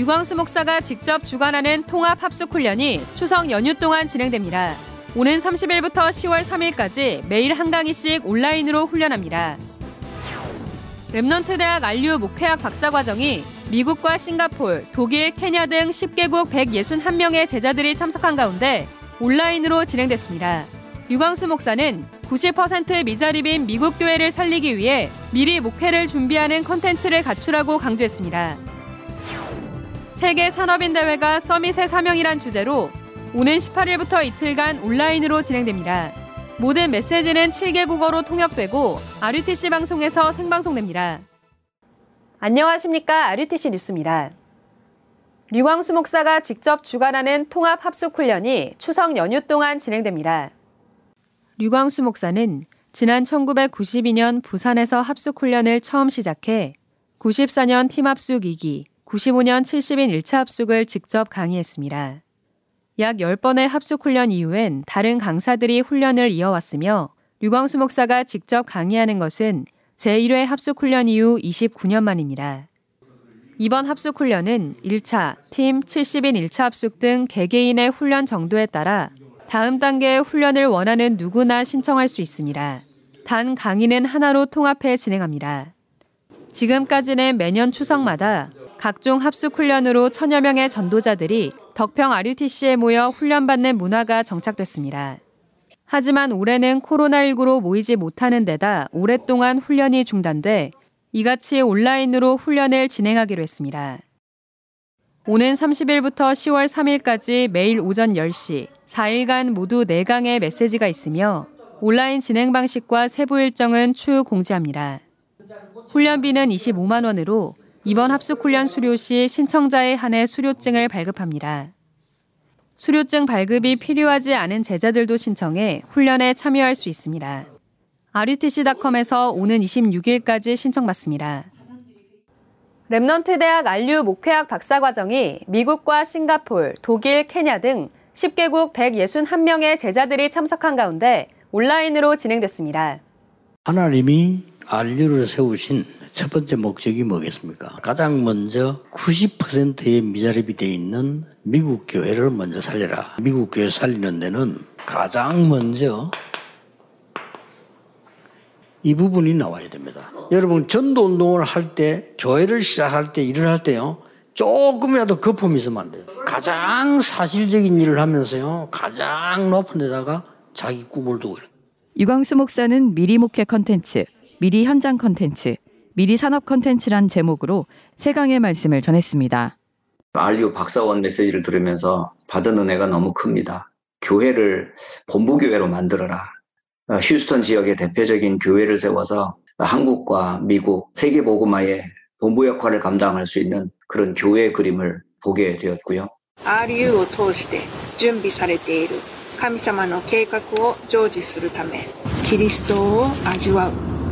유광수 목사가 직접 주관하는 통합 합숙 훈련이 추석 연휴 동안 진행됩니다. 오는 30일부터 10월 3일까지 매일 한 강의씩 온라인으로 훈련합니다. Remnant 대학 RU 목회학 박사 과정이 미국과 싱가폴, 독일, 케냐 등 10개국 161명의 제자들이 참석한 가운데 온라인으로 진행됐습니다. 유광수 목사는 90% 미자립인 미국 교회를 살리기 위해 미리 목회를 준비하는 컨텐츠를 갖추라고 강조했습니다. 세계 산업인 대회가 서밋의 사명이란 주제로 오는 18일부터 이틀간 온라인으로 진행됩니다. 모든 메시지는 7개 국어로 통역되고 RUTC 방송에서 생방송됩니다. 안녕하십니까. RUTC 뉴스입니다. 류광수 목사가 직접 주관하는 통합 합숙 훈련이 추석 연휴 동안 진행됩니다. 류광수 목사는 지난 1992년 부산에서 합숙 훈련을 처음 시작해 94년 팀 합숙 2기, 95년 70인 1차 합숙을 직접 강의했습니다. 약 10번의 합숙 훈련 이후엔 다른 강사들이 훈련을 이어왔으며 류광수 목사가 직접 강의하는 것은 제1회 합숙 훈련 이후 29년 만입니다. 이번 합숙 훈련은 1차, 팀 70인 1차 합숙 등 개개인의 훈련 정도에 따라 다음 단계의 훈련을 원하는 누구나 신청할 수 있습니다. 단 강의는 하나로 통합해 진행합니다. 지금까지는 매년 추석마다 각종 합숙 훈련으로 천여 명의 전도자들이 덕평 RUTC에 모여 훈련받는 문화가 정착됐습니다. 하지만 올해는 코로나19로 모이지 못하는 데다 오랫동안 훈련이 중단돼 이같이 온라인으로 훈련을 진행하기로 했습니다. 오는 30일부터 10월 3일까지 매일 오전 10시, 4일간 모두 4강의 메시지가 있으며 온라인 진행 방식과 세부 일정은 추후 공지합니다. 훈련비는 25만 원으로 이번 합숙훈련 수료 시 신청자에 한해 수료증을 발급합니다. 수료증 발급이 필요하지 않은 제자들도 신청해 훈련에 참여할 수 있습니다. RUTC.com에서 오는 26일까지 신청받습니다. Remnant 대학 RU 목회학 박사과정이 미국과 싱가폴, 독일, 케냐 등 10개국 161명의 제자들이 참석한 가운데 온라인으로 진행됐습니다. 하나님이 안류를 세우신 첫 번째 목적이 뭐겠습니까? 가장 먼저 90%의 미자립이 되어 있는 미국 교회를 먼저 살려라. 미국 교회 살리는 데는 가장 먼저 이 부분이 나와야 됩니다. 여러분 전도 운동을 할 때, 교회를 시작할 때, 일을 할 때요. 조금이라도 거품이 있으면 안 돼요. 가장 사실적인 일을 하면서요. 가장 높은 데다가 자기 꿈을 두고 유광수 목사는 미리 목회 컨텐츠, 미리 현장 컨텐츠, 미리 산업 컨텐츠란 제목으로 세 강의 말씀을 전했습니다. 알류 박사원 메시지를 들으면서 받은 은혜가 너무 큽니다. 교회를 본부교회로 만들어라. 어, 휴스턴 지역의 대표적인 교회를 세워서 한국과 미국, 세계보고마의 본부 역할을 감당할 수 있는 그런 교회 그림을 보게 되었고요. RU を通して準備されている神様の計画を成就するためキリストを味わう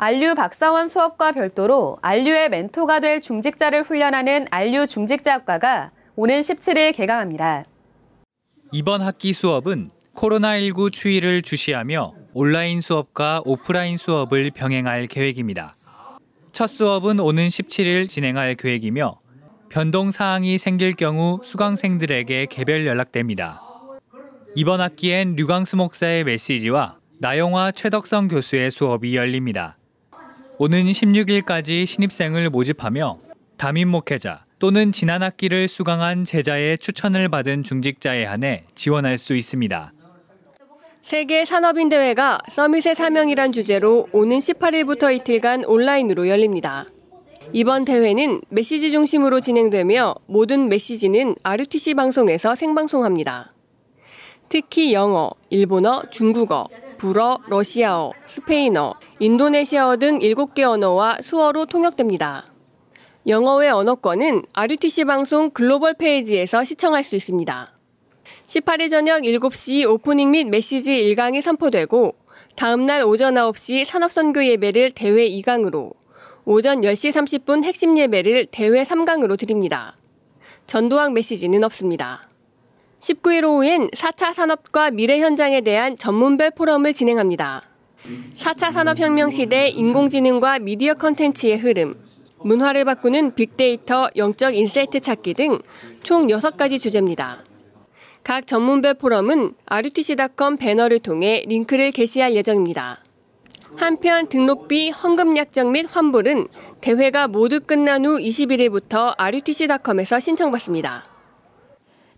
안류 박사원 수업과 별도로 안류의 멘토가 될 중직자를 훈련하는 안류 중직자학과가 오는 17일 개강합니다. 이번 학기 수업은 코로나19 추이를 주시하며 온라인 수업과 오프라인 수업을 병행할 계획입니다. 첫 수업은 오는 17일 진행할 계획이며 변동 사항이 생길 경우 수강생들에게 개별 연락됩니다. 이번 학기엔 류광수 목사의 메시지와 나영화 최덕성 교수의 수업이 열립니다. 오는 16일까지 신입생을 모집하며 담임 목회자 또는 지난 학기를 수강한 제자의 추천을 받은 중직자에 한해 지원할 수 있습니다. 세계 산업인 대회가 서밋의 사명이란 주제로 오는 18일부터 이틀간 온라인으로 열립니다. 이번 대회는 메시지 중심으로 진행되며 모든 메시지는 RUTC 방송에서 생방송합니다. 특히 영어, 일본어, 중국어, 불어, 러시아어, 스페인어, 인도네시아어 등 7개 언어와 수어로 통역됩니다. 영어의 언어권은 RUTC 방송 글로벌 페이지에서 시청할 수 있습니다. 18일 저녁 7시 오프닝 및 메시지 1강이 선포되고 다음날 오전 9시 산업선교 예배를 대회 2강으로 오전 10시 30분 핵심 예배를 대회 3강으로 드립니다. 전도학 메시지는 없습니다. 19일 오후엔 4차 산업과 미래 현장에 대한 전문별 포럼을 진행합니다. 4차 산업혁명 시대 인공지능과 미디어 컨텐츠의 흐름, 문화를 바꾸는 빅데이터, 영적 insight 찾기 등 총 6가지 주제입니다. 각 전문별 포럼은 rutc.com 배너를 통해 링크를 게시할 예정입니다. 한편 등록비, 헌금 약정 및 환불은 대회가 모두 끝난 후 21일부터 rutc.com에서 신청받습니다.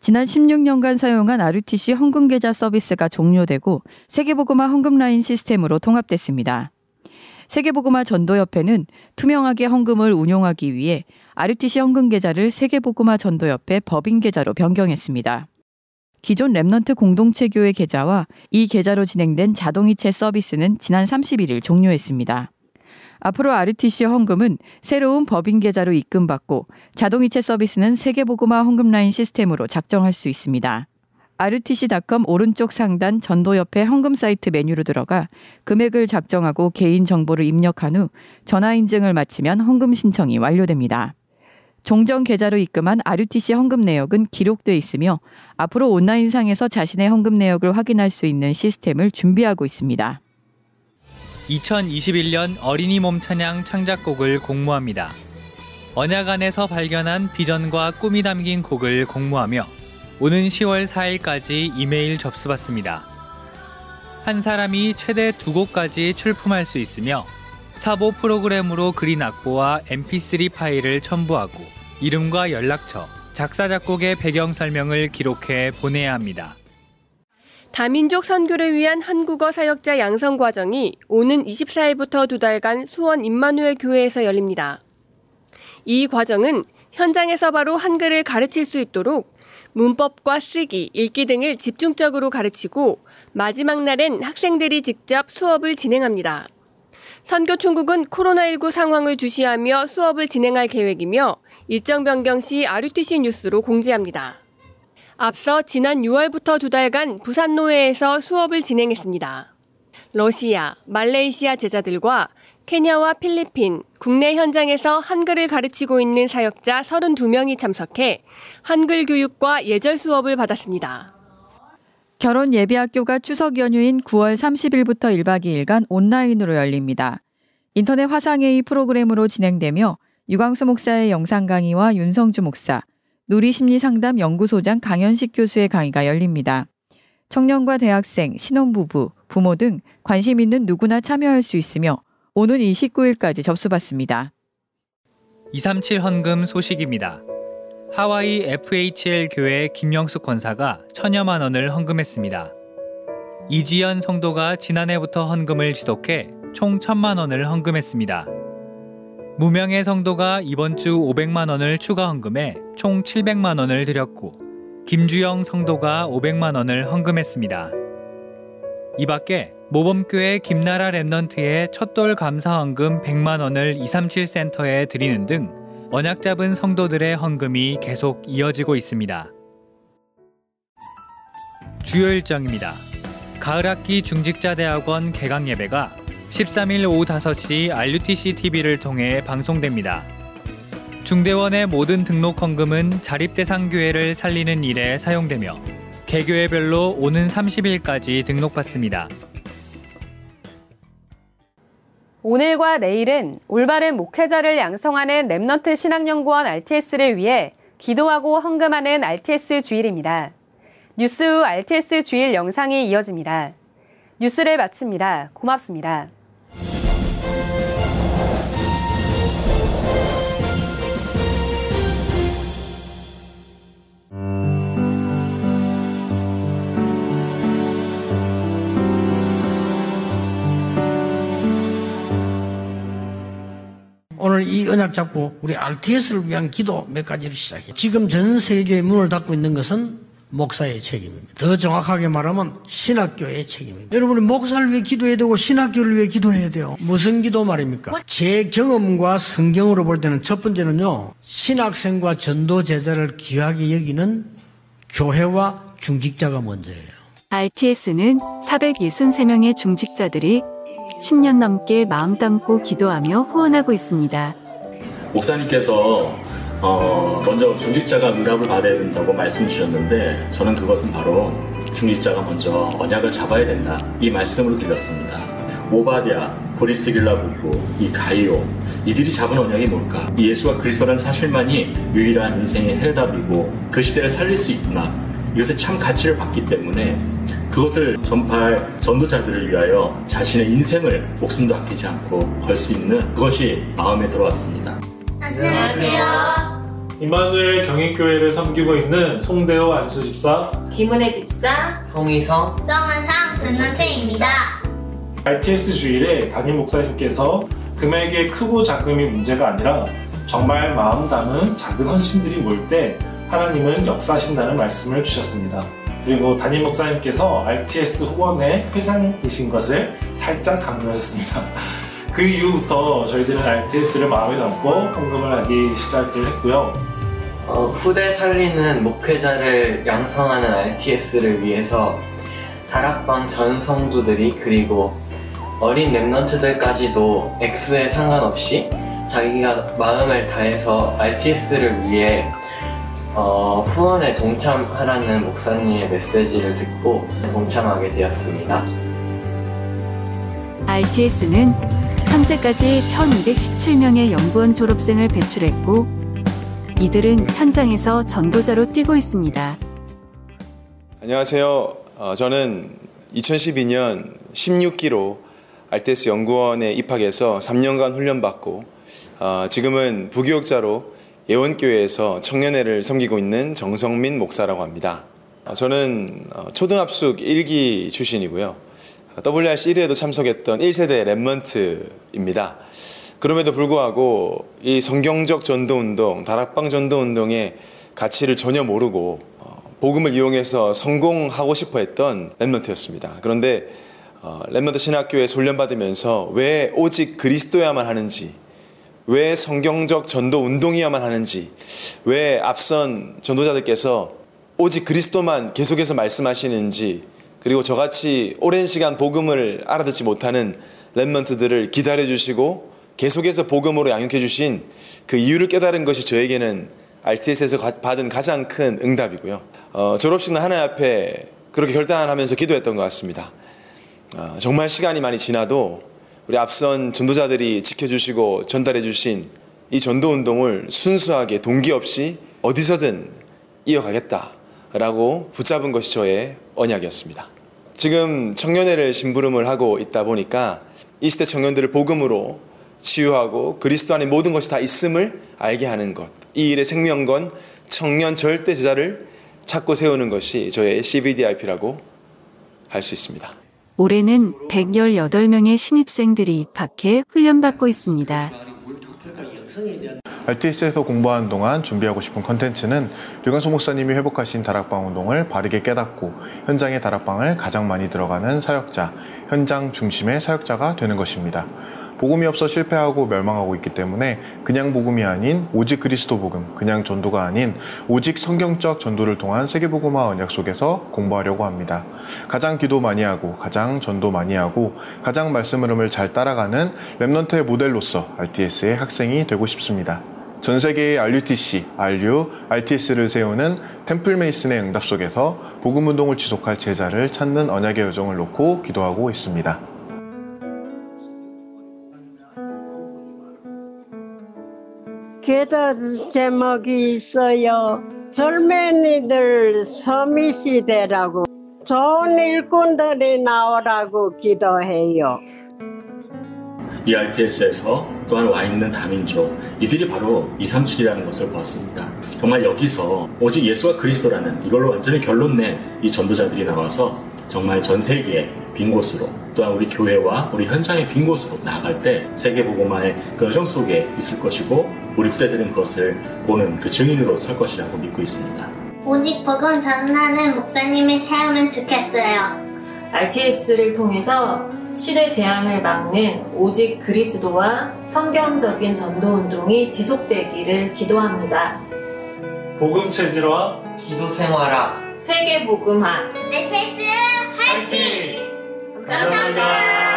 지난 16년간 사용한 RUTC 헌금 계좌 서비스가 종료되고 세계복음화 헌금 라인 시스템으로 통합됐습니다. 세계복음화 전도협회는 투명하게 헌금을 운용하기 위해 RUTC 헌금 계좌를 세계복음화 전도협회 법인 계좌로 변경했습니다. 기존 Remnant 공동체 교회 계좌와 이 계좌로 진행된 자동이체 서비스는 지난 31일 종료했습니다. 앞으로 RUTC 헌금은 새로운 법인 계좌로 입금받고 자동이체 서비스는 세계보고마 헌금 라인 시스템으로 작정할 수 있습니다. rtc.com 오른쪽 상단 전도협회 헌금 사이트 메뉴로 들어가 금액을 작정하고 개인 정보를 입력한 후 전화 인증을 마치면 헌금 신청이 완료됩니다. 종전 계좌로 입금한 RUTC 헌금 내역은 기록돼 있으며 앞으로 온라인상에서 자신의 헌금 내역을 확인할 수 있는 시스템을 준비하고 있습니다. 2021년 어린이 몸 찬양 창작곡을 공모합니다. 언약 안에서 발견한 비전과 꿈이 담긴 곡을 공모하며 오는 10월 4일까지 이메일 접수받습니다. 한 사람이 최대 두 곡까지 출품할 수 있으며 사보 프로그램으로 그린 악보와 mp3 파일을 첨부하고 이름과 연락처, 작사 작곡의 배경 설명을 기록해 보내야 합니다. 다민족 선교를 위한 한국어 사역자 양성 과정이 오는 24일부터 두 달간 수원 임마누엘 교회에서 열립니다. 이 과정은 현장에서 바로 한글을 가르칠 수 있도록 문법과 쓰기, 읽기 등을 집중적으로 가르치고 마지막 날엔 학생들이 직접 수업을 진행합니다. 선교총국은 코로나19 상황을 주시하며 수업을 진행할 계획이며 일정 변경 시 RUTC 뉴스로 공지합니다. 앞서 지난 6월부터 두 달간 부산 노회에서 수업을 진행했습니다. 러시아, 말레이시아 제자들과 케냐와 필리핀, 국내 현장에서 한글을 가르치고 있는 사역자 32명이 참석해 한글 교육과 예절 수업을 받았습니다. 결혼 예비학교가 추석 연휴인 9월 30일부터 1박 2일간 온라인으로 열립니다. 인터넷 화상회의 프로그램으로 진행되며 유광수 목사의 영상 강의와 윤성주 목사, 누리심리상담 연구소장 강현식 교수의 강의가 열립니다. 청년과 대학생, 신혼부부, 부모 등 관심 있는 누구나 참여할 수 있으며 오는 29일까지 접수받습니다. 237 헌금 소식입니다. 하와이 FHL 교회 김영숙 권사가 천여만 원을 헌금했습니다. 이지연 성도가 지난해부터 헌금을 지속해 총 천만 원을 헌금했습니다. 무명의 성도가 이번 주 500만 원을 추가 헌금해 총 700만 원을 드렸고 김주영 성도가 500만 원을 헌금했습니다. 이 밖에 모범교회 김나라 랩넌트의 첫돌 감사 헌금 100만 원을 237 센터에 드리는 등 언약 잡은 성도들의 헌금이 계속 이어지고 있습니다. 주요 일정입니다. 가을학기 중직자대학원 개강 예배가 13일 오후 5시 RUTC TV를 통해 방송됩니다. 중대원의 모든 등록 헌금은 자립대상 교회를 살리는 일에 사용되며 개교회별로 오는 30일까지 등록받습니다. 오늘과 내일은 올바른 목회자를 양성하는 Remnant 신학연구원 RTS를 위해 기도하고 헌금하는 RTS 주일입니다. 뉴스 후 RTS 주일 영상이 이어집니다. 뉴스를 마칩니다. 고맙습니다. 언약 잡고 우리 RTS를 위한 기도 몇 가지를 시작해요. 지금 전 세계의 문을 닫고 있는 것은 목사의 책임입니다. 더 정확하게 말하면 신학교의 책임입니다. 여러분이 목사를 위해 기도해야 되고 신학교를 위해 기도해야 돼요. 무슨 기도 말입니까? 제 경험과 성경으로 볼 때는 첫 번째는요. 신학생과 전도 제자를 귀하게 여기는 교회와 중직자가 먼저예요. RTS는 463명의 중직자들이 10년 넘게 마음 담고 기도하며 후원하고 있습니다. 목사님께서 어, 먼저 중직자가 응답을 받아야 된다고 말씀 주셨는데 저는 그것은 바로 중직자가 먼저 언약을 잡아야 된다 이 말씀으로 들렸습니다. 오바댜, 브리스길라 부부, 이 가이오 이들이 잡은 언약이 뭘까? 이 예수가 그리스도라는 사실만이 유일한 인생의 해답이고 그 시대를 살릴 수 있구나. 이것에 참 가치를 받기 때문에 그것을 전파할 전도자들을 위하여 자신의 인생을 목숨도 아끼지 않고 걸 수 있는 그것이 마음에 들어왔습니다. 안녕하세요. 이마누엘 경인교회를 섬기고 있는 송대호 안수 집사, 김은혜 집사, 송희성, 정은상 은난태입니다. RTS 주일에 담임 목사님께서 금액의 크고 작음이 문제가 아니라 정말 마음 담은 작은 헌신들이 모일 때 하나님은 역사하신다는 말씀을 주셨습니다. 그리고 담임 목사님께서 RTS 후원의 회장이신 것을 살짝 강조하셨습니다. 그 이후부터 저희들은 RTS를 마음에 담고 헌금을 하기 시작을 했고요. 어, 후대 살리는 목회자를 양성하는 RTS를 위해서 다락방 전 성도들이 그리고 어린 랩런트들까지도 액수에 상관없이 자기가 마음을 다해서 RTS를 위해 어, 후원에 동참하라는 목사님의 메시지를 듣고 동참하게 되었습니다. RTS는 현재까지 1217명의 연구원 졸업생을 배출했고 이들은 현장에서 전도자로 뛰고 있습니다. 안녕하세요. 어, 저는 2012년 16기로 알테스 연구원에 입학해서 3년간 훈련받고 어, 지금은 부교육자로 예원교회에서 청년회를 섬기고 있는 정성민 목사라고 합니다. 어, 저는 어, 초등합숙 1기 출신이고요. WRC 1회에도 참석했던 1세대 랩먼트입니다. 그럼에도 불구하고 이 성경적 전도운동, 다락방 전도운동의 가치를 전혀 모르고 어, 복음을 이용해서 성공하고 싶어 했던 랩먼트였습니다. 그런데 어, Remnant 신학교에 훈련받으면서 왜 오직 그리스도야만 하는지 왜 성경적 전도 운동이야만 하는지, 왜 앞선 전도자들께서 오직 그리스도만 계속해서 말씀하시는지, 그리고 저같이 오랜 시간 복음을 알아듣지 못하는 remnant들을 기다려주시고 계속해서 복음으로 양육해 주신 그 이유를 깨달은 것이 저에게는 RTS에서 받은 가장 큰 응답이고요. 어, 졸업식은 하나님 앞에 그렇게 결단하면서 기도했던 것 같습니다. 어, 정말 시간이 많이 지나도 우리 앞선 전도자들이 지켜주시고 전달해 주신 이 전도 운동을 순수하게 동기 없이 어디서든 이어가겠다 라고 붙잡은 것이 저의 언약이었습니다. 지금 청년회를 심부름을 하고 있다 보니까 이 시대 청년들을 복음으로 치유하고 그리스도 안에 모든 것이 다 있음을 알게 하는 것. 이 일의 생명건 청년 절대 제자를 찾고 세우는 것이 저의 CVDIP라고 할 수 있습니다. 올해는 118명의 신입생들이 입학해 훈련받고 있습니다. RTS에서 공부하는 동안 준비하고 싶은 컨텐츠는 류관소 목사님이 회복하신 다락방 운동을 바르게 깨닫고 현장의 다락방을 가장 많이 들어가는 사역자, 현장 중심의 사역자가 되는 것입니다. 복음이 없어 실패하고 멸망하고 있기 때문에 그냥 복음이 아닌 오직 그리스도 복음, 그냥 전도가 아닌 오직 성경적 전도를 통한 세계복음화 언약 속에서 공부하려고 합니다. 가장 기도 많이 하고 가장 전도 많이 하고 가장 말씀 흐름을 잘 따라가는 랩넌트의 모델로서 RTS의 학생이 되고 싶습니다. 전 세계의 RUTC, RU, RTS를 세우는 템플 메이슨의 응답 속에서 복음 운동을 지속할 제자를 찾는 언약의 여정을 놓고 기도하고 있습니다. 기도 제목이 있어요. 젊은이들 서미시대라고 좋은 일꾼들이 나오라고 기도해요. 이 RTS에서 또한 와 있는 다민족 이들이 바로 237이라는 것을 보았습니다. 정말 여기서 오직 예수가 그리스도라는 이걸로 완전히 결론 낸 이 전도자들이 나와서 정말 전 세계의 빈 곳으로 또한 우리 교회와 우리 현장의 빈 곳으로 나아갈 때 세계 복음화의 그 여정 속에 있을 것이고 우리 후대들은 그것을 보는 그 증인으로 설 것이라고 믿고 있습니다. 오직 복음 전하는 목사님이 세우면 좋겠어요. RTS를 통해서 시대 재앙을 막는 오직 그리스도와 성경적인 전도 운동이 지속되기를 기도합니다. 복음 체질화 기도 생활화 세계 복음화 RTS 화이팅! 감사합니다.